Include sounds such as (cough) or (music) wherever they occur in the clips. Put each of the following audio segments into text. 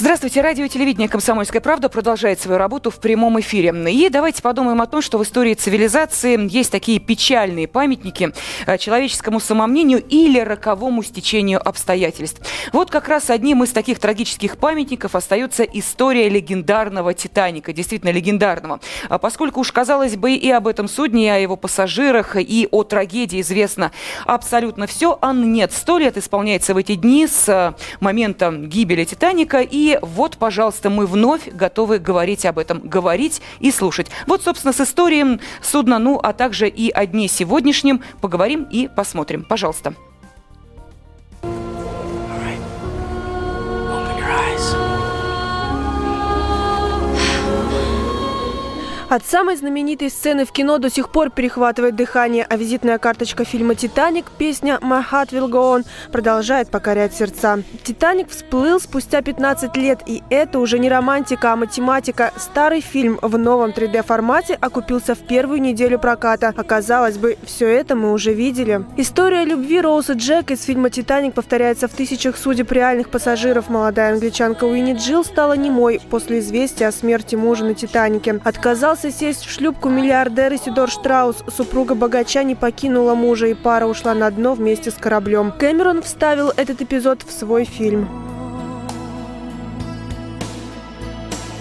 Здравствуйте. Радио и телевидение «Комсомольская правда» продолжает свою работу в прямом эфире. И давайте подумаем о том, что в истории цивилизации есть такие печальные памятники э, человеческому самомнению или роковому стечению обстоятельств. Вот как раз одним из таких трагических памятников остается история легендарного «Титаника». Действительно легендарного. А поскольку уж, казалось бы, и об этом судне, и о его пассажирах, и о трагедии известно абсолютно все, а нет. Сто лет исполняется в эти дни с э, момента гибели «Титаника», и вот, пожалуйста, мы вновь готовы говорить об этом, говорить и слушать. Вот, собственно, с историей судна, ну, а также и о дне сегодняшнем поговорим и посмотрим. Пожалуйста. От самой знаменитой сцены в кино до сих пор перехватывает дыхание, а визитная карточка фильма «Титаник» песня «My Heart Will Go On» продолжает покорять сердца. «Титаник» всплыл спустя 15 лет, и это уже не романтика, а математика. Старый фильм в новом 3D-формате окупился в первую неделю проката. Оказалось бы, все это мы уже видели. История любви Роуза Джек из фильма «Титаник» повторяется в тысячах судеб реальных пассажиров. Молодая англичанка Уинни Джилл стала немой после известия о смерти мужа на «Титанике». Отказался Пытался сесть в шлюпку миллиардер Исидор Штраус. Супруга богача не покинула мужа, и пара ушла на дно вместе с кораблем. Кэмерон вставил этот эпизод в свой фильм.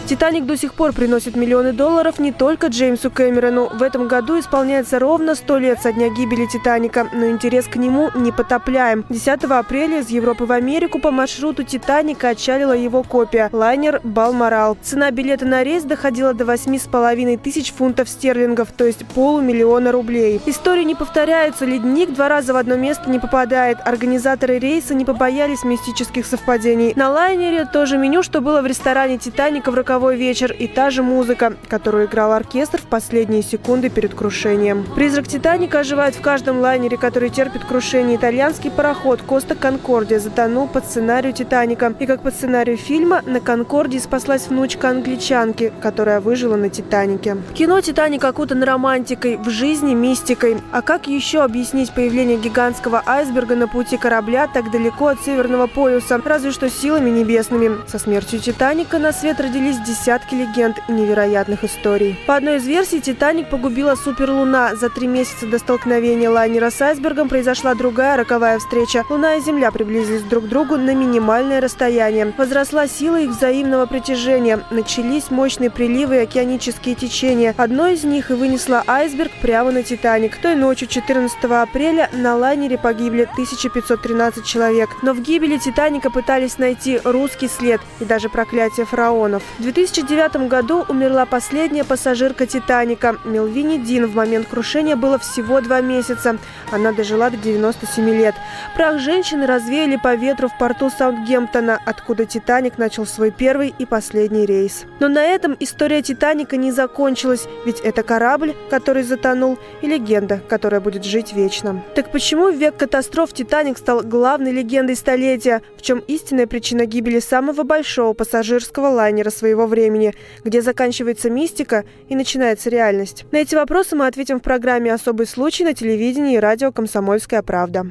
«Титаник» до сих пор приносит миллионы долларов не только Джеймсу Кэмерону. В этом году исполняется ровно 100 лет со дня гибели «Титаника», но интерес к нему не потопляем. 10 апреля из Европы в Америку по маршруту «Титаника» отчалила его копия – лайнер «Балморал». Цена билета на рейс доходила до 8,5 тысяч фунтов стерлингов, то есть полумиллиона рублей. История не повторяется, ледник два раза в одно место не попадает. Организаторы рейса не побоялись мистических совпадений. На лайнере тоже меню, что было в ресторане «Титаника» в роковом роковой вечер и та же музыка, которую играл оркестр в последние секунды перед крушением. Призрак «Титаника» оживает в каждом лайнере, который терпит крушение. Итальянский пароход «Коста Конкордия» затонул под сценарию «Титаника». И как по сценарию фильма, на «Конкордии» спаслась внучка англичанки, которая выжила на «Титанике». Кино «Титаник» окутан романтикой, в жизни мистикой. А как еще объяснить появление гигантского айсберга на пути корабля так далеко от Северного полюса? Разве что силами небесными. Со смертью «Титаника» на свет родились десятки легенд и невероятных историй. По одной из версий, «Титаник» погубила суперлуна. За три месяца до столкновения лайнера с айсбергом произошла другая роковая встреча. Луна и Земля приблизились друг к другу на минимальное расстояние. Возросла сила их взаимного притяжения. Начались мощные приливы и океанические течения. Одно из них и вынесло айсберг прямо на «Титаник». Той ночью 14 апреля на лайнере погибли 1513 человек. Но в гибели «Титаника» пытались найти русский след и даже проклятие фараонов. 2009 году умерла последняя пассажирка «Титаника». Мелвини Дин в момент крушения было всего два месяца. Она дожила до 97 лет. Прах женщины развеяли по ветру в порту Саутгемптона, откуда «Титаник» начал свой первый и последний рейс. Но на этом история «Титаника» не закончилась, ведь это корабль, который затонул, и легенда, которая будет жить вечно. Так почему в век катастроф «Титаник» стал главной легендой столетия? В чем истинная причина гибели самого большого пассажирского лайнера своего времени, где заканчивается мистика и начинается реальность? На эти вопросы мы ответим в программе «Особый случай» на телевидении и радио «Комсомольская правда».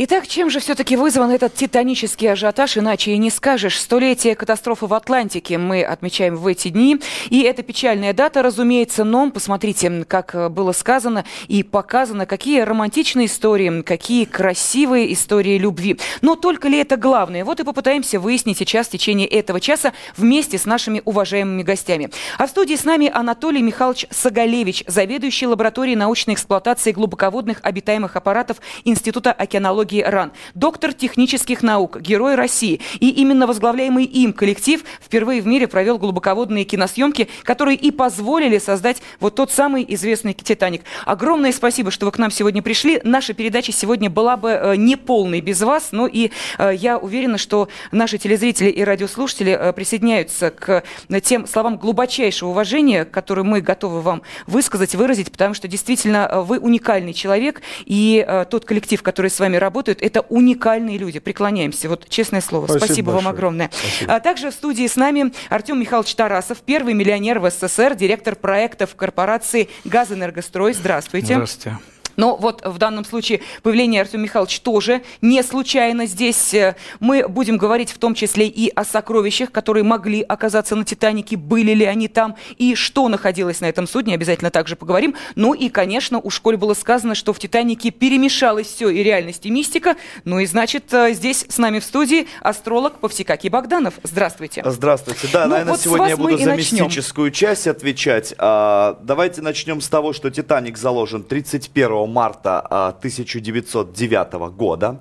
Итак, чем же все-таки вызван этот титанический ажиотаж, иначе и не скажешь. Столетие катастрофы в Атлантике мы отмечаем в эти дни. И это печальная дата, разумеется, но посмотрите, как было сказано и показано, какие романтичные истории, какие красивые истории любви. Но только ли это главное? Вот и попытаемся выяснить сейчас в течение этого часа вместе с нашими уважаемыми гостями. А в студии с нами Анатолий Михайлович Сагалевич, заведующий лабораторией научной эксплуатации глубоководных обитаемых аппаратов Института океанологии технологии РАН, доктор технических наук, герой России. И именно возглавляемый им коллектив впервые в мире провел глубоководные киносъемки, которые и позволили создать вот тот самый известный «Титаник». Огромное спасибо, что вы к нам сегодня пришли. Наша передача сегодня была бы э, не полной без вас, но и э, я уверена, что наши телезрители и радиослушатели э, присоединяются к тем словам глубочайшего уважения, которые мы готовы вам высказать, выразить, потому что действительно вы уникальный человек, и тот коллектив, который с вами работает, работают, это уникальные люди. Преклоняемся. Вот честное слово. Спасибо, Спасибо вам огромное. Спасибо. А также в студии с нами Артем Михайлович Тарасов, первый миллионер в СССР, директор проектов корпорации «Газэнергострой». Здравствуйте. Здравствуйте. Но вот в данном случае появление Артема Михайловича тоже не случайно. Здесь э, мы будем говорить в том числе и о сокровищах, которые могли оказаться на «Титанике», были ли они там, и что находилось на этом судне, обязательно также поговорим. Ну и, конечно, у школе было сказано, что в «Титанике» перемешалось все и реальность, и мистика. Ну и, значит, э, здесь с нами в студии астролог Повсекакий Богданов. Здравствуйте. Здравствуйте. Да, ну, наверное, вот сегодня я буду за мистическую часть отвечать. А, давайте начнем с того, что «Титаник» заложен 31 марта 1909 а, года.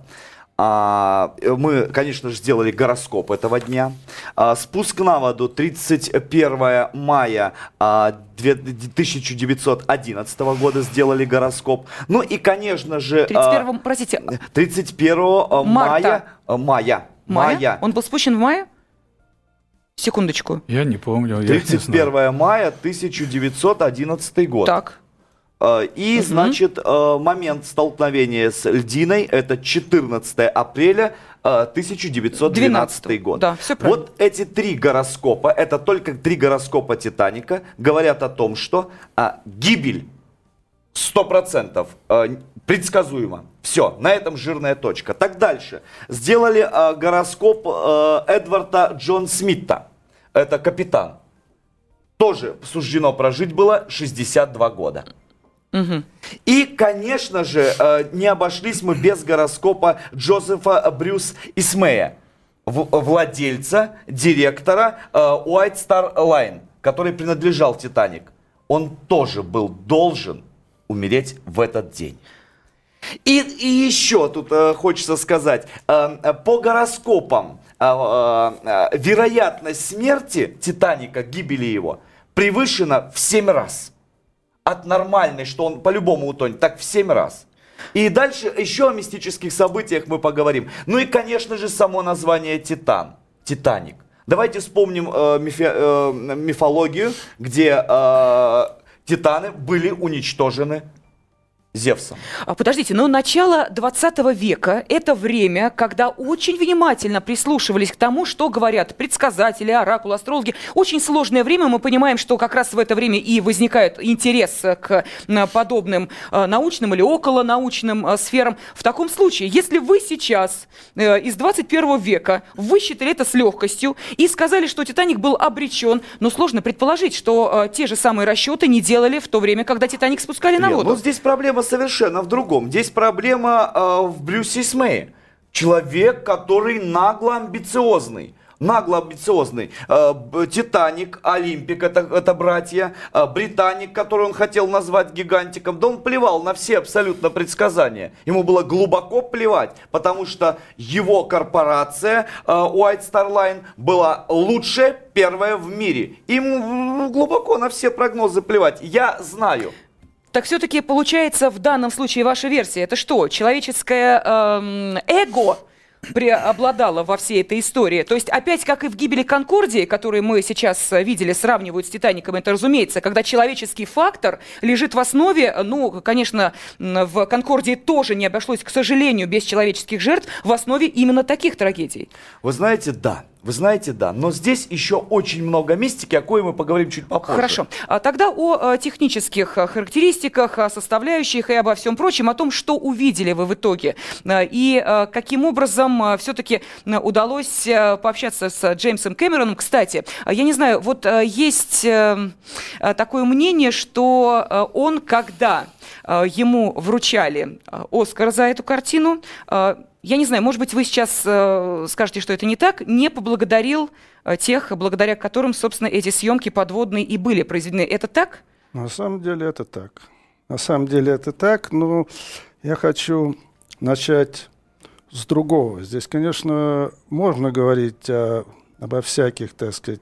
А, мы, конечно же, сделали гороскоп этого дня. А, спуск на воду 31 мая 1911 года сделали гороскоп. Ну и, конечно же... 31, простите. 31 мая... Мая. Мая? Он был спущен в мае? Секундочку. Я не помню. 31 мая 1911 год. Так. Э, и, угу. значит, э, момент столкновения с льдиной это 14 апреля 1912 12. год. Да, все правильно. Вот эти три гороскопа, это только три гороскопа Титаника, говорят о том, что а, гибель 100% а, предсказуема. Все, на этом жирная точка. Так дальше. Сделали а, гороскоп а, Эдварда Джон Смита. Это капитан. Тоже суждено прожить было 62 года. Угу. И, конечно же, э, не обошлись мы без гороскопа Джозефа Брюс Исмея, владельца, директора э, White Star Line, который принадлежал Титаник. Он тоже был должен умереть в этот день. И, и еще тут э, хочется сказать, э, по гороскопам э, э, вероятность смерти Титаника, гибели его, превышена в 7 раз от нормальной, что он по-любому утонет, так в 7 раз. И дальше еще о мистических событиях мы поговорим. Ну и, конечно же, само название Титан, Титаник. Давайте вспомним э, мифи, э, мифологию, где э, титаны были уничтожены Зевсом. А, подождите, но начало 20 века – это время, когда очень внимательно прислушивались к тому, что говорят предсказатели, оракулы, астрологи. Очень сложное время, мы понимаем, что как раз в это время и возникает интерес к подобным а, научным или околонаучным а, сферам. В таком случае, если вы сейчас э, из 21 века высчитали это с легкостью и сказали, что «Титаник» был обречен, но сложно предположить, что те же самые расчеты не делали в то время, когда «Титаник» спускали на воду. Ну, здесь проблема совершенно в другом. Здесь проблема э, в Брюсе Смее. Человек, который нагло амбициозный нагло амбициозный. Э, Титаник, Олимпик, это, это братья. Э, Британик, который он хотел назвать гигантиком. Да он плевал на все абсолютно предсказания. Ему было глубоко плевать, потому что его корпорация White Star Line была лучшая, первая в мире. Ему глубоко на все прогнозы плевать. Я знаю. Так все-таки получается в данном случае ваша версия, это что, человеческое эм, эго преобладала во всей этой истории. То есть опять, как и в гибели Конкордии, которую мы сейчас видели, сравнивают с Титаником, это разумеется, когда человеческий фактор лежит в основе, ну, конечно, в Конкордии тоже не обошлось, к сожалению, без человеческих жертв, в основе именно таких трагедий. Вы знаете, да, вы знаете, да. Но здесь еще очень много мистики, о коей мы поговорим чуть попозже. Хорошо. А тогда о э, технических э, характеристиках, о составляющих и обо всем прочем, о том, что увидели вы в итоге. Э, и каким образом все-таки удалось пообщаться с Джеймсом Кэмероном. Кстати, я не знаю, вот есть такое мнение, что он, когда ему вручали Оскар за эту картину, я не знаю, может быть, вы сейчас э, скажете, что это не так, не поблагодарил э, тех, благодаря которым, собственно, эти съемки подводные и были произведены. Это так? На самом деле это так. На самом деле это так, но я хочу начать с другого. Здесь, конечно, можно говорить о, обо всяких, так сказать,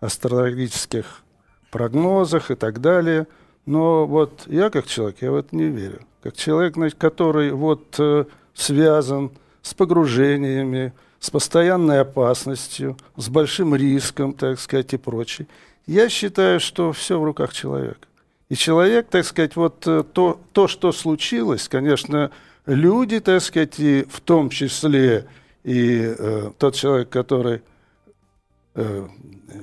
астрологических прогнозах и так далее, но вот я как человек, я в это не верю. Как человек, который вот э, связан с погружениями, с постоянной опасностью, с большим риском, так сказать, и прочее. Я считаю, что все в руках человека. И человек, так сказать, вот э, то, то что случилось, конечно, люди, так сказать, и в том числе и э, тот человек, который э,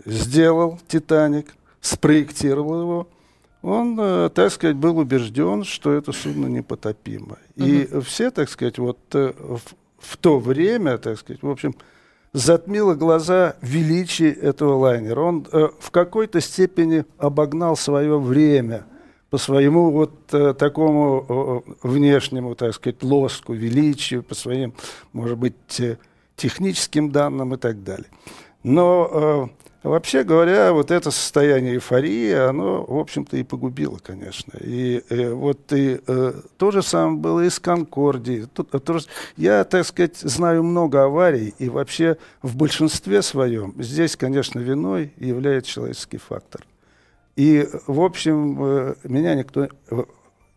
сделал «Титаник», спроектировал его, он, э, так сказать, был убежден, что это судно непотопимо. И угу. все, так сказать, вот э, в, в то время, так сказать, в общем, затмило глаза величие этого лайнера. Он э, в какой-то степени обогнал свое время по своему вот э, такому э, внешнему, так сказать, лоску, величию, по своим, может быть, э, техническим данным и так далее. Но э, Вообще говоря, вот это состояние эйфории, оно, в общем-то, и погубило, конечно. И э, вот и, э, то же самое было и с Конкордией. Тут, э, то, я, так сказать, знаю много аварий, и вообще в большинстве своем здесь, конечно, виной является человеческий фактор. И, в общем, э, меня никто, э,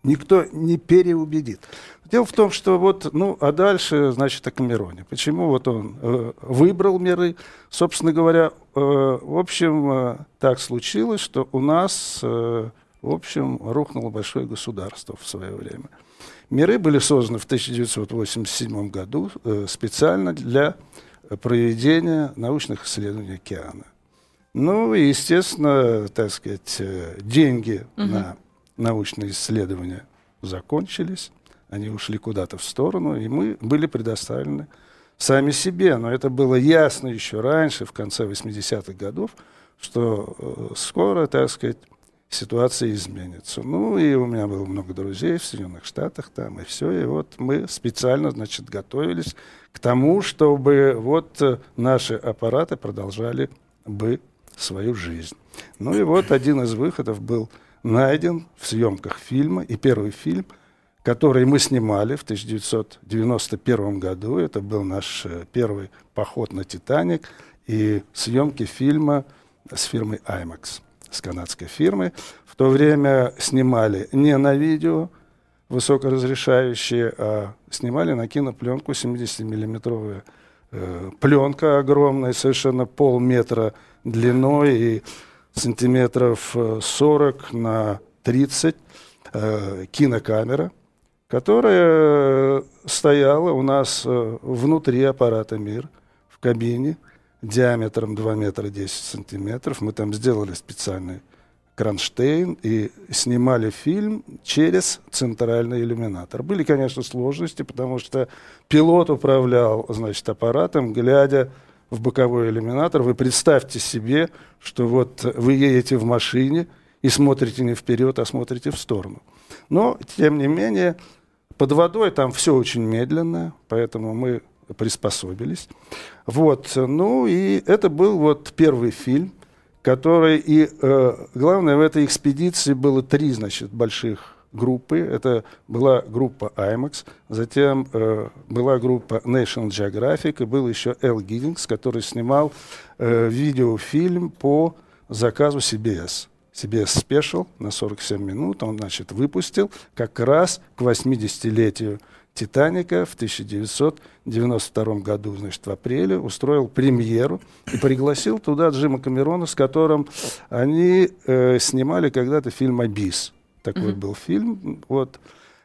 никто не переубедит. Дело в том, что вот, ну, а дальше, значит, о Камероне. Почему вот он э, выбрал миры? Собственно говоря, э, в общем, э, так случилось, что у нас, э, в общем, рухнуло большое государство в свое время. Миры были созданы в 1987 году э, специально для проведения научных исследований океана. Ну и, естественно, так сказать, э, деньги угу. на научные исследования закончились они ушли куда-то в сторону, и мы были предоставлены сами себе. Но это было ясно еще раньше, в конце 80-х годов, что э, скоро, так сказать, ситуация изменится. Ну, и у меня было много друзей в Соединенных Штатах там, и все. И вот мы специально, значит, готовились к тому, чтобы вот э, наши аппараты продолжали бы свою жизнь. Ну и вот один из выходов был найден в съемках фильма, и первый фильм – который мы снимали в 1991 году. Это был наш э, первый поход на «Титаник» и съемки фильма с фирмой IMAX, с канадской фирмой. В то время снимали не на видео высокоразрешающие, а снимали на кинопленку 70-миллиметровая э, пленка огромная, совершенно полметра длиной и сантиметров 40 э, на 30 э, кинокамера – которая стояла у нас э, внутри аппарата «Мир» в кабине диаметром 2 метра 10 сантиметров. Мы там сделали специальный кронштейн и снимали фильм через центральный иллюминатор. Были, конечно, сложности, потому что пилот управлял, значит, аппаратом, глядя в боковой иллюминатор. Вы представьте себе, что вот вы едете в машине и смотрите не вперед, а смотрите в сторону. Но, тем не менее, под водой там все очень медленно, поэтому мы приспособились. Вот, ну и это был вот первый фильм, который и э, главное в этой экспедиции было три, значит, больших группы. Это была группа IMAX, затем э, была группа National Geographic и был еще Эл Гиддингс, который снимал э, видеофильм по заказу CBS себе спешил на 47 минут, он, значит, выпустил как раз к 80-летию «Титаника» в 1992 году, значит, в апреле, устроил премьеру и пригласил туда Джима Камерона, с которым они э, снимали когда-то фильм «Абис». Такой mm-hmm. был фильм, вот,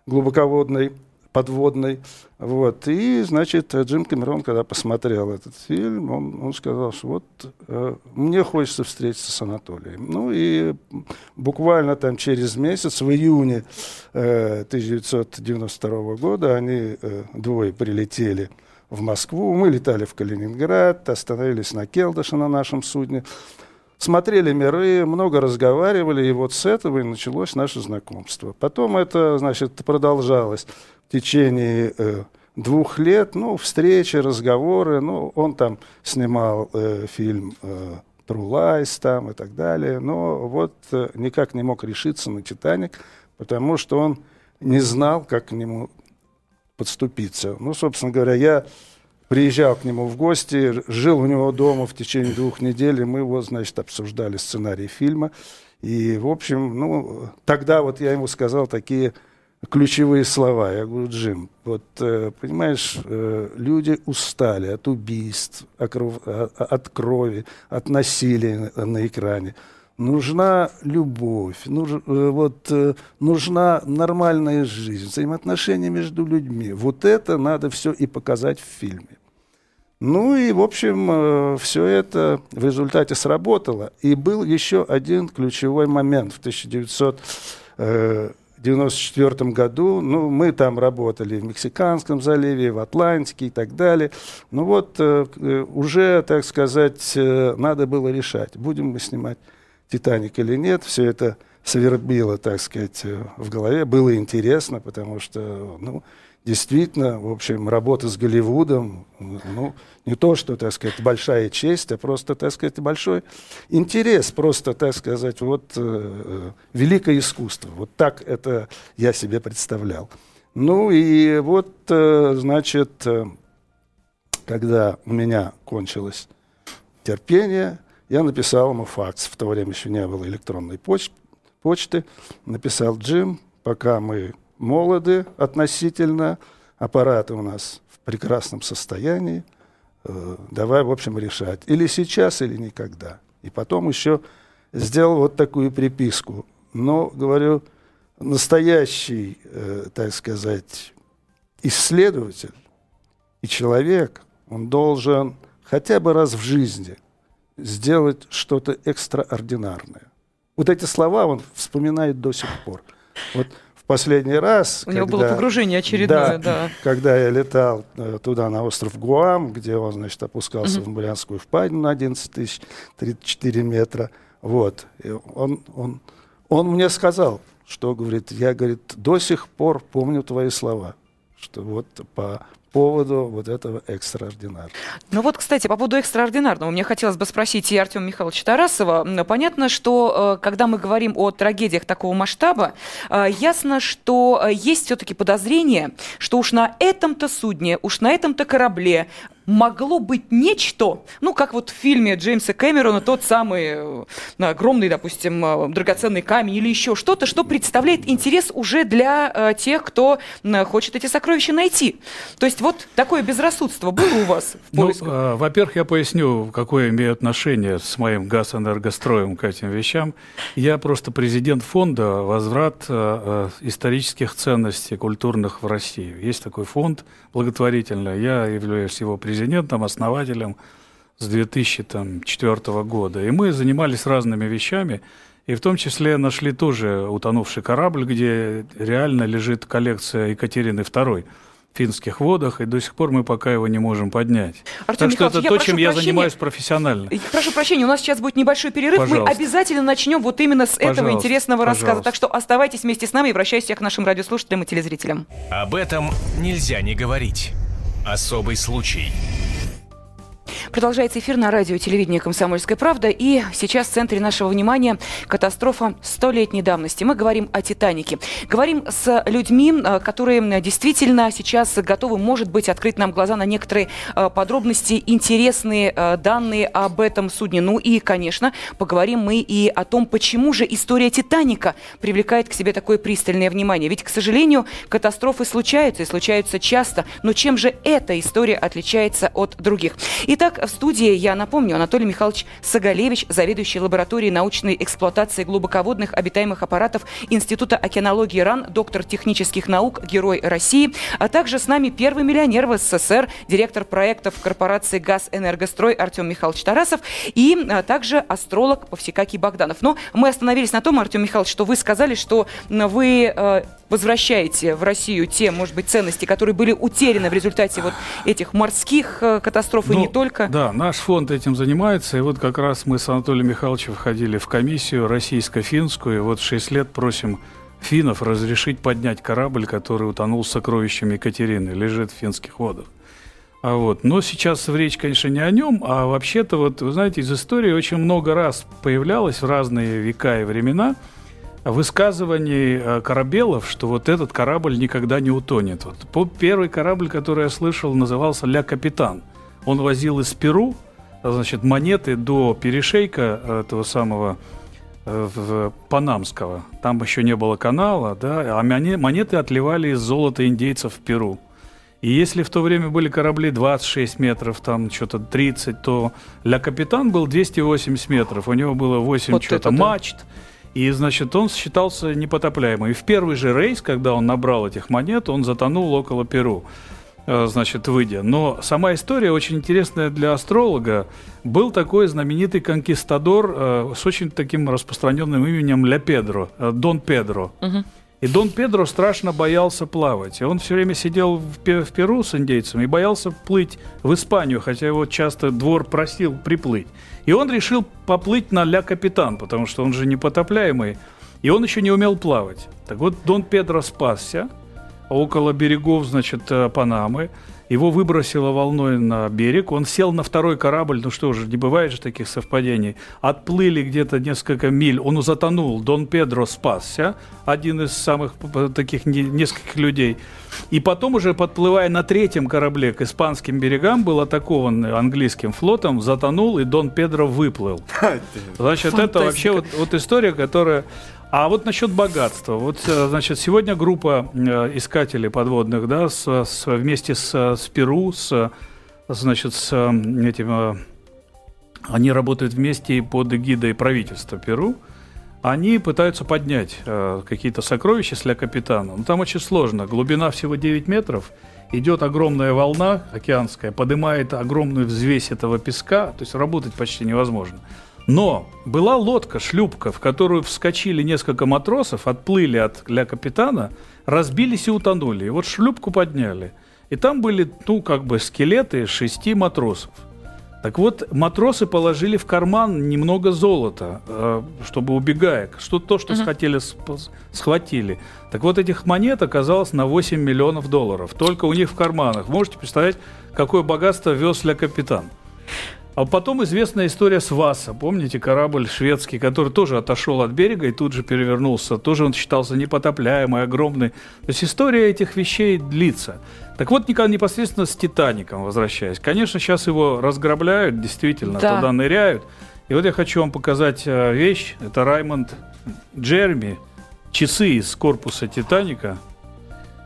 глубоководный подводной. Вот. И, значит, Джим Кэмерон, когда посмотрел этот фильм, он, он сказал, что вот э, мне хочется встретиться с Анатолием. Ну и буквально там через месяц, в июне э, 1992 года, они э, двое прилетели в Москву, мы летали в Калининград, остановились на Келдыше на нашем судне, смотрели миры, много разговаривали, и вот с этого и началось наше знакомство. Потом это, значит, продолжалось в течение э, двух лет, ну, встречи, разговоры, ну, он там снимал э, фильм э, True Lies там и так далее, но вот э, никак не мог решиться на «Титаник», потому что он не знал, как к нему подступиться. Ну, собственно говоря, я приезжал к нему в гости, жил у него дома в течение двух недель, и мы вот, значит, обсуждали сценарий фильма. И, в общем, ну, тогда вот я ему сказал такие ключевые слова. Я говорю, Джим, вот, э, понимаешь, э, люди устали от убийств, от крови, от насилия на экране. нужна любовь, нуж, э, вот, нужна нормальная жизнь, взаимоотношения между людьми. Вот это надо все и показать в фильме. Ну и, в общем, все это в результате сработало. И был еще один ключевой момент в 1994 году. Ну, мы там работали в Мексиканском заливе, в Атлантике и так далее. Ну вот уже, так сказать, надо было решать, будем мы снимать «Титаник» или нет, все это свербило, так сказать, в голове. Было интересно, потому что, ну, действительно, в общем, работа с Голливудом, ну, не то, что, так сказать, большая честь, а просто, так сказать, большой интерес, просто, так сказать, вот э, великое искусство. Вот так это я себе представлял. Ну и вот, э, значит, э, когда у меня кончилось терпение, я написал ему факс. В то время еще не было электронной поч почты. Написал Джим, пока мы молоды относительно, аппараты у нас в прекрасном состоянии. Э, давай, в общем, решать. Или сейчас, или никогда. И потом еще сделал вот такую приписку. Но, говорю, настоящий, э, так сказать, исследователь и человек, он должен хотя бы раз в жизни – сделать что-то экстраординарное. Вот эти слова он вспоминает до сих пор. Вот последний раз... У когда, него было погружение очередное, да, да. Когда я летал э, туда, на остров Гуам, где он, значит, опускался угу. в Марианскую впадину на 11 тысяч 34 метра, вот, и он, он, он мне сказал, что, говорит, я, говорит, до сих пор помню твои слова, что вот по поводу вот этого экстраординарного. Ну вот, кстати, по поводу экстраординарного, мне хотелось бы спросить и Артема Михайловича Тарасова. Понятно, что э, когда мы говорим о трагедиях такого масштаба, э, ясно, что э, есть все-таки подозрение, что уж на этом-то судне, уж на этом-то корабле могло быть нечто, ну, как вот в фильме Джеймса Кэмерона, тот самый э, огромный, допустим, э, драгоценный камень или еще что-то, что представляет интерес уже для э, тех, кто э, хочет эти сокровища найти. То есть вот такое безрассудство было у вас в ну, поисках? Ну, во-первых, я поясню, какое имею отношение с моим газэнергостроем к этим вещам. Я просто президент фонда «Возврат э, исторических ценностей культурных в России». Есть такой фонд благотворительный, я являюсь его президентом президентом, основателем с 2004 года. И мы занимались разными вещами, и в том числе нашли тоже утонувший корабль, где реально лежит коллекция Екатерины II в финских водах, и до сих пор мы пока его не можем поднять. Артем так что это я то, чем прощения. я занимаюсь профессионально. Прошу прощения, у нас сейчас будет небольшой перерыв. Пожалуйста. Мы обязательно начнем вот именно с Пожалуйста. этого интересного Пожалуйста. рассказа. Так что оставайтесь вместе с нами и обращайтесь к нашим радиослушателям и телезрителям. Об этом нельзя не говорить. Особый случай. Продолжается эфир на радио и «Комсомольская правда». И сейчас в центре нашего внимания катастрофа столетней давности. Мы говорим о «Титанике». Говорим с людьми, э, которые действительно сейчас готовы, может быть, открыть нам глаза на некоторые э, подробности, интересные э, данные об этом судне. Ну и, конечно, поговорим мы и о том, почему же история «Титаника» привлекает к себе такое пристальное внимание. Ведь, к сожалению, катастрофы случаются и случаются часто. Но чем же эта история отличается от других? Итак, в студии, я напомню, Анатолий Михайлович Сагалевич, заведующий лабораторией научной эксплуатации глубоководных обитаемых аппаратов Института океанологии РАН, доктор технических наук, герой России, а также с нами первый миллионер в СССР, директор проектов корпорации «Газэнергострой» Артем Михайлович Тарасов и а, также астролог Повсекакий Богданов. Но мы остановились на том, Артем Михайлович, что вы сказали, что вы э, возвращаете в Россию те, может быть, ценности, которые были утеряны в результате вот этих морских э, катастроф ну, и не только. Да, наш фонд этим занимается, и вот как раз мы с Анатолием Михайловичем входили в комиссию российско-финскую, и вот 6 лет просим финнов разрешить поднять корабль, который утонул с сокровищами Екатерины, лежит в финских водах. А вот. Но сейчас речь, конечно, не о нем, а вообще-то, вот, вы знаете, из истории очень много раз появлялось в разные века и времена – высказываний э, корабелов, что вот этот корабль никогда не утонет. Вот первый корабль, который я слышал, назывался «Ля Капитан». Он возил из Перу значит, монеты до перешейка этого самого э, в Панамского. Там еще не было канала, да, а монеты отливали из золота индейцев в Перу. И если в то время были корабли 26 метров, там что-то 30, то для Капитан был 280 метров. У него было 8 Вот что-то это да. мачт. И, значит, он считался непотопляемым. И в первый же рейс, когда он набрал этих монет, он затонул около Перу, э, значит, выйдя. Но сама история очень интересная для астролога. Был такой знаменитый конкистадор э, с очень таким распространенным именем Ля Педро, э, Дон Педро. И Дон Педро страшно боялся плавать. И он все время сидел в, в Перу с индейцами и боялся плыть в Испанию, хотя его часто двор просил приплыть. И он решил поплыть на Ля Капитан, потому что он же непотопляемый. И он еще не умел плавать. Так вот, Дон Педро спасся около берегов, значит, э, Панамы. Его выбросило волной на берег. Он сел на второй корабль. Ну что же, не бывает же таких совпадений. Отплыли где-то несколько миль. Он затонул. Дон Педро спасся. Один из самых таких не- нескольких людей. И потом уже подплывая на третьем корабле к испанским берегам, был атакован английским флотом, затонул, и Дон Педро выплыл. (laughs) Значит, это вообще вот, вот история, которая... А вот насчет богатства. Вот, э, значит, сегодня группа э, искателей подводных, да, с, с- вместе с, с Перу, с, значит, с этим... э, Они работают вместе под эгидой правительства Перу. Они пытаются поднять э, какие-то сокровища с Ля Капитана. Но там очень сложно. Глубина всего 9 метров. Идет огромная волна океанская, поднимает огромную взвесь этого песка. То есть работать почти невозможно. Но была лодка, шлюпка, в которую вскочили несколько матросов, отплыли от Ля Капитана, разбились и утонули. И вот шлюпку подняли. И там были, ну, как бы скелеты шести матросов. Так вот, матросы положили в карман немного золота, э, чтобы убегая, что то, что хотели, сп- схватили. Так вот, этих монет оказалось на 8 миллионов долларов, только у них в карманах. Можете представить, какое богатство вез Ля Капитан. А потом известная история с Васа. Помните, корабль шведский, который тоже отошел от берега и тут же перевернулся. Тоже он считался непотопляемый, огромный. То есть история этих вещей длится. Так вот, непосредственно с Титаником возвращаясь. Конечно, сейчас его разграбляют, действительно, Да. туда ныряют. И вот я хочу вам показать э, вещь. Это Раймонд Джерми. Часы из корпуса Титаника.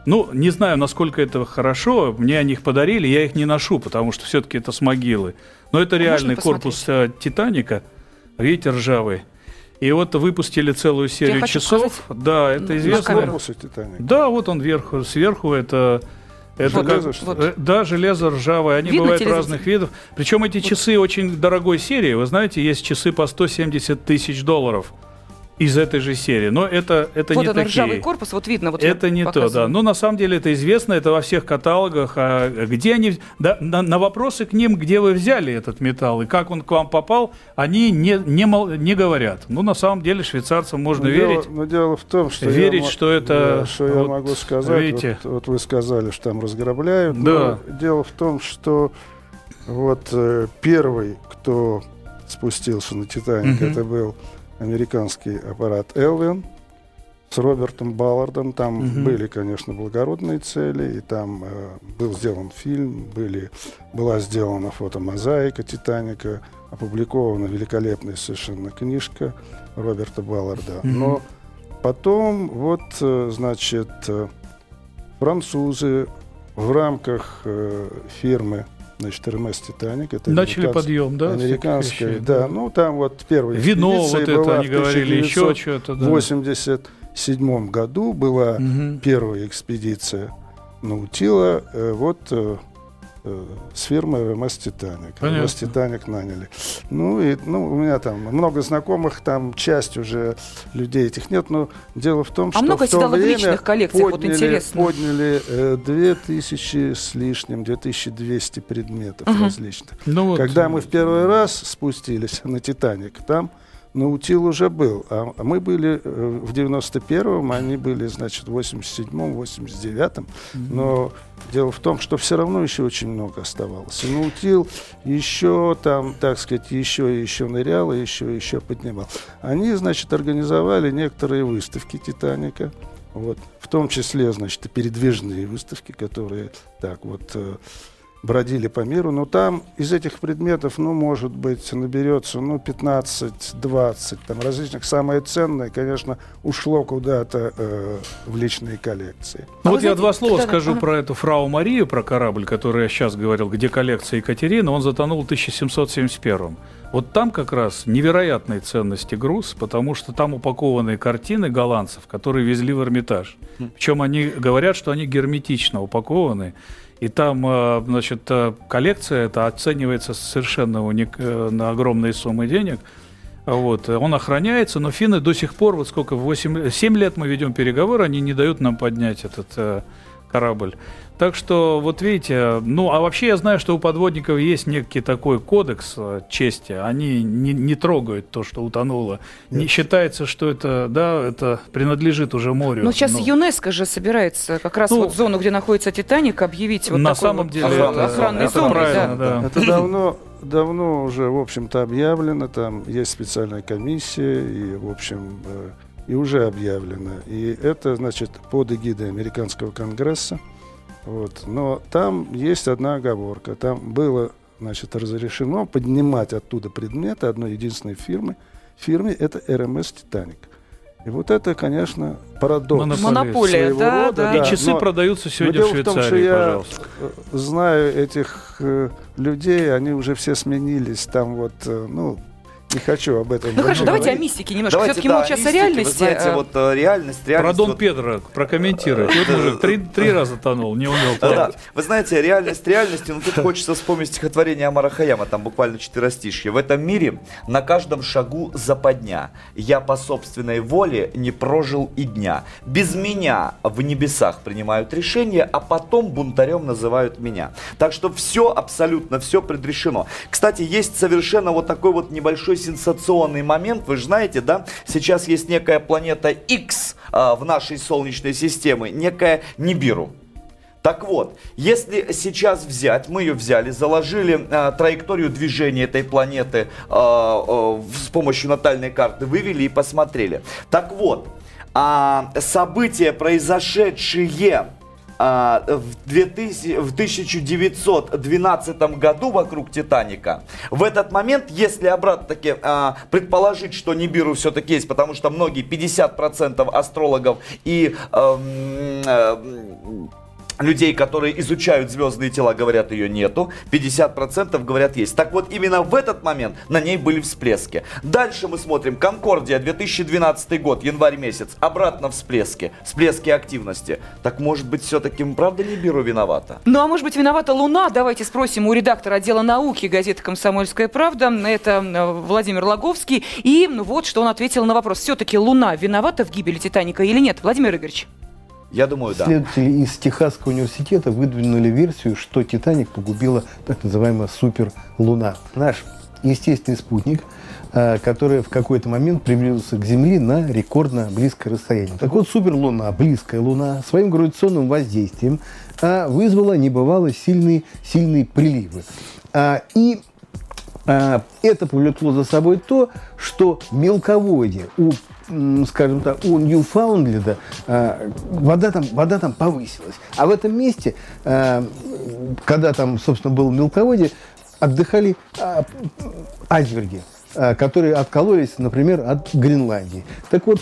Ну, не знаю, насколько это хорошо. Мне они их подарили, я их не ношу, потому что все-таки это с могилы. Но это реальный посмотреть? корпус э, Титаника. Видите, ржавый. И вот выпустили целую серию хочу часов. Да, это на известно. Титаника. Да, вот он вверху, сверху это. Это Вот, как- ли? э, да, железо ржавое, они Видно бывают телевизор? разных видов. Причем эти часы очень дорогой серии. Вы знаете, есть часы по 170 тысяч долларов из этой же серии. Но это, это вот не он такие. ржавый корпус, вот видно. Вот я Это не то, показываю. да. Но на самом деле это известно, это во всех каталогах. А где они, да, на, на вопросы к ним, где вы взяли этот металл и как он к вам попал, они не, не, мол- не говорят. Ну, на самом деле, швейцарцам можно Но верить. Дело, но дело в том, что Верить, я, что это да, что я вот, могу сказать. видите. Вот, вот вы сказали, что там разграбляют. Да. Но дело в том, что вот э, первый, кто спустился на Титаник, Мгм. это был американский аппарат Элвин с Робертом Баллардом. Там Мгм. были, конечно, благородные цели, и там э, был сделан фильм, были, была сделана фотомозаика Титаника, опубликована великолепная совершенно книжка Роберта Балларда. Мгм. Но потом, вот, э, значит, э, французы в рамках э, фирмы значит, РМС Титаник, это Начали подъем, да? Американская, вещей, да, ну там вот первая Вино, вот это была они в говорили, еще что-то. Да. 1987 году была Мгм. первая экспедиция Наутила, э, вот э, с фирмой РМС Титаник. Понятно. Титаник наняли. Ну, и, ну, у меня там много знакомых, там часть уже людей этих нет, но дело в том, что А много в то в время личных коллекциях? Вот подняли, интересно. подняли э, 2000 с лишним, 2200 предметов Мгм. различных. Ну, вот, Когда мы в первый раз спустились на Титаник, там Наутил уже был, а а мы были э, в 91-м, они были, значит, в 87-м, 89-м, но дело в том, что все равно еще очень много оставалось. И Наутил еще там, так сказать, еще и еще нырял, и еще и еще поднимал. Они, значит, организовали некоторые выставки Титаника, вот, в том числе, значит, и передвижные выставки, которые так вот... бродили по миру, но там из этих предметов, ну, может быть, наберется, ну, 15-20, там, различных. Самое ценное, конечно, ушло куда-то э, в личные коллекции. Ну, А вот вы я знаете- два слова скажу ага. про эту фрау Марию, про корабль, который я сейчас говорил, где коллекция Екатерины. Он затонул в 1771 Вот там как раз невероятной ценности груз, потому что там упакованные картины голландцев, которые везли в Эрмитаж. Причем они говорят, что они герметично упакованы. И там, э, значит, э, коллекция это оценивается совершенно уник- э, на огромные суммы денег. Вот. Он охраняется, но финны до сих пор, вот сколько, 8, 7 лет мы ведем переговоры, они не дают нам поднять этот корабль. Так что, вот видите, ну, а вообще я знаю, что у подводников есть некий такой кодекс э, чести. Они не, не трогают то, что утонуло. Не считается, что это, да, это принадлежит уже морю. Но сейчас Но- ЮНЕСКО же собирается как раз Ну, вот зону, где находится Титаник, объявить вот на самом вот деле охранной это, охранной это зоной, правильно, да. да. Это давно, давно уже, в общем-то, объявлено, там есть специальная комиссия, и, в общем, э, и уже объявлено. И это, значит, под эгидой Американского конгресса. Вот. Но там есть одна оговорка. Там было, значит, разрешено поднимать оттуда предметы одной единственной фирмы. Фирме это РМС «Титаник». И вот это, конечно, парадокс. Монополия. Да, рода, да. И да. часы но- продаются сегодня дело в в том, что Швейцарии, я пожалуйста. э, знаю этих э, людей, они уже все сменились. Там вот, э, ну, не хочу об этом. Ну хорошо, давайте о мистике немножко. Давайте, Все-таки да, мы сейчас о мистики. реальности. Вы знаете, а, вот э, реальность, реальность. Про Дон вот- Педро прокомментируй. Вот уже три, три раза тонул, не умел Да, да. плавать. Вы знаете, реальность реальности, но тут хочется вспомнить стихотворение Амара Хаяма, там буквально четверостишье. В этом мире на каждом шагу западня. Я по собственной воле не прожил и дня. Без меня в небесах принимают решения, а потом бунтарем называют меня. Так что все, абсолютно все предрешено. Кстати, есть совершенно вот такой вот небольшой сенсационный момент. Вы же знаете, да, сейчас есть некая планета X а, в нашей Солнечной системе, некая Нибиру. Так вот, если сейчас взять, мы ее взяли, заложили а, траекторию движения этой планеты а, в- с помощью натальной карты, вывели и посмотрели. Так вот, а, события, произошедшие а, в, 2000 в 1912 году вокруг Титаника. В этот момент, если обратно-таки а, предположить, что Нибиру все-таки есть, потому что многие, 50% астрологов и эм, эм, людей, которые изучают звездные тела, говорят, ее нету. 50% говорят, есть. Так вот, именно в этот момент на ней были всплески. Дальше мы смотрим. Конкордия, 2012 год, январь месяц. Обратно всплески. Всплески активности. Так может быть, все-таки правда Нибиру виновата? Ну, а может быть, виновата Луна? Давайте спросим у редактора отдела науки газеты «Комсомольская правда». Это э, Владимир Логовский. И вот что он ответил на вопрос. Все-таки Луна виновата в гибели Титаника или нет? Владимир Игоревич. Я думаю, да. Из Техасского университета выдвинули версию, что Титаник погубила так называемая суперлуна. Наш естественный спутник, э, который в какой-то момент приблизился к Земле на рекордно близкое расстояние. Так вот, суперлуна, близкая луна, своим гравитационным воздействием э, вызвала небывало сильные, сильные приливы. А, И это повлекло за собой то, что мелководье у скажем так, у Ньюфаундленда а, вода, там, вода там повысилась. А в этом месте, а, когда там, собственно, было мелководье, отдыхали а, айсберги, а, которые откололись, например, от Гренландии. Так вот,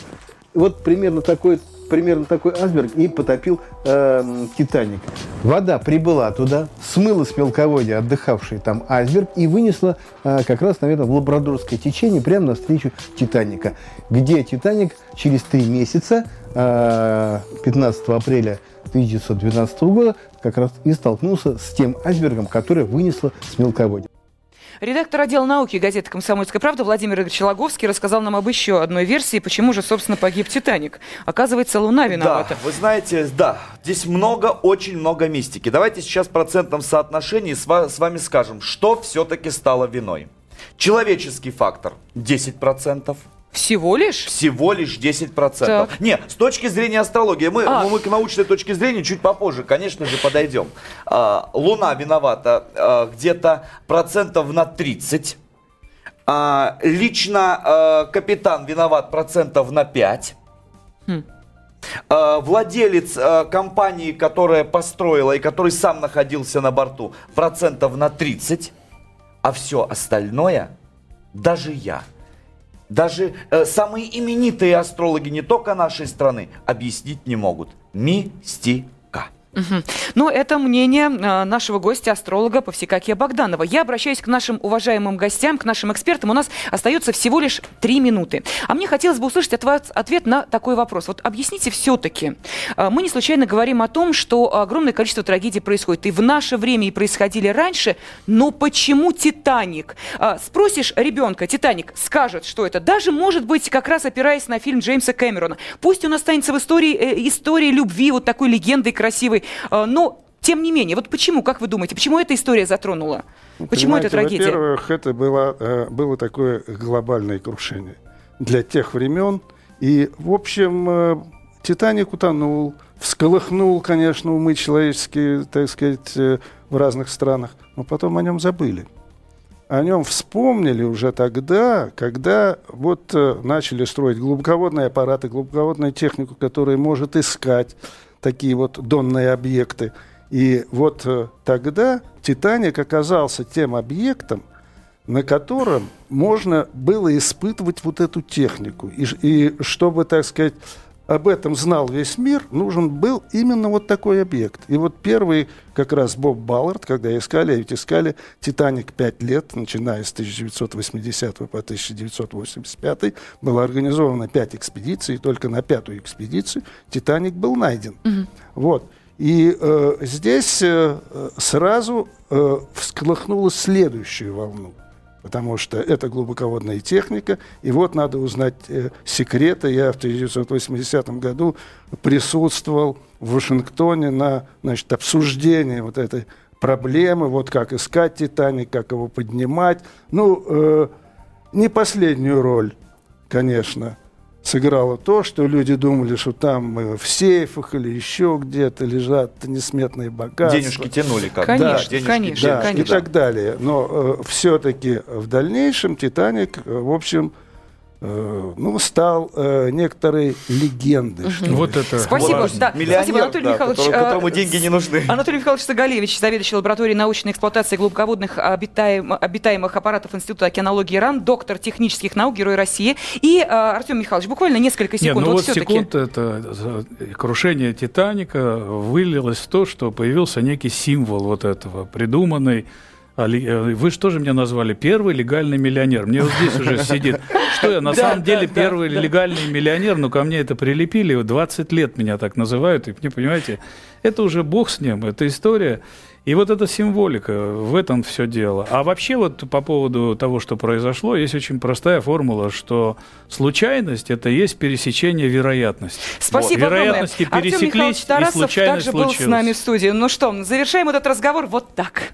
вот примерно такой примерно такой айсберг и потопил э, Титаник. Вода прибыла туда, смыла с мелководья отдыхавший там айсберг и вынесла э, как раз, наверное, в лабрадорское течение прямо навстречу Титаника, где Титаник через три месяца, э, 15 апреля 1912 года, как раз и столкнулся с тем айсбергом, который вынесло с мелководья. Редактор отдела науки газеты «Комсомольская правда» Владимир Игоревич Логовский рассказал нам об еще одной версии, почему же, собственно, погиб «Титаник». Оказывается, Луна виновата. Да, вы знаете, да, здесь много, очень много мистики. Давайте сейчас в процентном соотношении с вами скажем, что все-таки стало виной. Человеческий фактор 10%. Всего лишь? Всего лишь 10%. Так. Не, с точки зрения астрологии, мы, А. мы к научной точке зрения чуть попозже, конечно же, подойдем. А, Луна виновата а, где-то процентов на 30. А, лично а, капитан виноват процентов на 5. э, владелец э, компании, которая построила и который сам находился на борту, процентов на 30, а все остальное, даже я, даже э, самые именитые астрологи не только нашей страны объяснить не могут. Мистика. Мгм. Ну, это мнение э, нашего гостя, астролога Повсекакия Богданова. Я обращаюсь к нашим уважаемым гостям, к нашим экспертам. У нас остается всего лишь три минуты. А мне хотелось бы услышать от вас ответ на такой вопрос. Вот объясните все-таки. э, Мы не случайно говорим о том, что огромное количество трагедий происходит. И в наше время и происходили раньше. Но почему «Титаник»? А, Спросишь ребенка, «Титаник» скажет, что это. Даже, может быть, как раз опираясь на фильм Джеймса Кэмерона. Пусть он останется в истории, э, истории любви, вот такой легендой красивой. Э, Но тем не менее, вот почему, как вы думаете, почему эта история затронула? Почему это Понимаете, трагедия? Во-первых, это было, э, было такое глобальное крушение для тех времен. И, в общем, э, «Титаник» утонул, всколыхнул, конечно, умы человеческие, так сказать, в разных странах, но потом о нем забыли. О нем вспомнили уже тогда, когда вот начали строить глубоководные аппараты, глубоководную технику, которая может искать такие вот донные объекты. И вот э, тогда «Титаник» оказался тем объектом, на котором можно было испытывать вот эту технику. И, и чтобы, так сказать, об этом знал весь мир, нужен был именно вот такой объект. И вот первый как раз Боб Баллард, когда искали, а ведь искали «Титаник» пять лет, начиная с 1980 по 1985, было организовано пять экспедиций, и только на пятую экспедицию «Титаник» был найден. Вот. И э, здесь э, сразу э, всколыхнула следующую волну. Потому что это глубоководная техника. И вот надо узнать э, секреты. Я в 1980 году присутствовал в Вашингтоне на значит, обсуждении вот этой проблемы. Вот как искать «Титаник», как его поднимать. Ну, э, не последнюю роль, конечно, сыграло то, что люди думали, что там э, в сейфах или еще где-то лежат несметные богатства. Денежки тянули как Конечно, денежки конечно, Да, тянули. и так далее. Но все-таки в дальнейшем «Титаник», э, в общем, э, ну, стал э, некоторой легендой. что ли. Вот это Спасибо, важно. да, Миллионер, спасибо, Анатолий да, Михайлович. которому, э, которому деньги не нужны. Анатолий Михайлович Сагалевич, заведующий лабораторией научной эксплуатации глубоководных обитаем- обитаемых аппаратов Института океанологии РАН, доктор технических наук, Герой России. И э, Артем Михайлович, буквально несколько Нет, секунд. ну вот все-таки. секунд это э, крушение Титаника вылилось в то, что появился некий символ вот этого, придуманный. А э, Вы же тоже меня назвали первый легальный миллионер. Мне вот здесь уже сидит. Что я на самом деле первый легальный миллионер, но ко мне это прилепили. Вот 20 лет меня так называют. И, понимаете, это уже бог с ним, это история. И вот эта символика, в этом все дело. А вообще вот по поводу того, что произошло, есть очень простая формула, что случайность – это есть пересечение вероятности. Спасибо Вот. огромное. Вероятности Артем Михайлович пересеклись, и Тарасов случайность также был с случилась. нами в студии. Ну что, завершаем этот разговор вот так.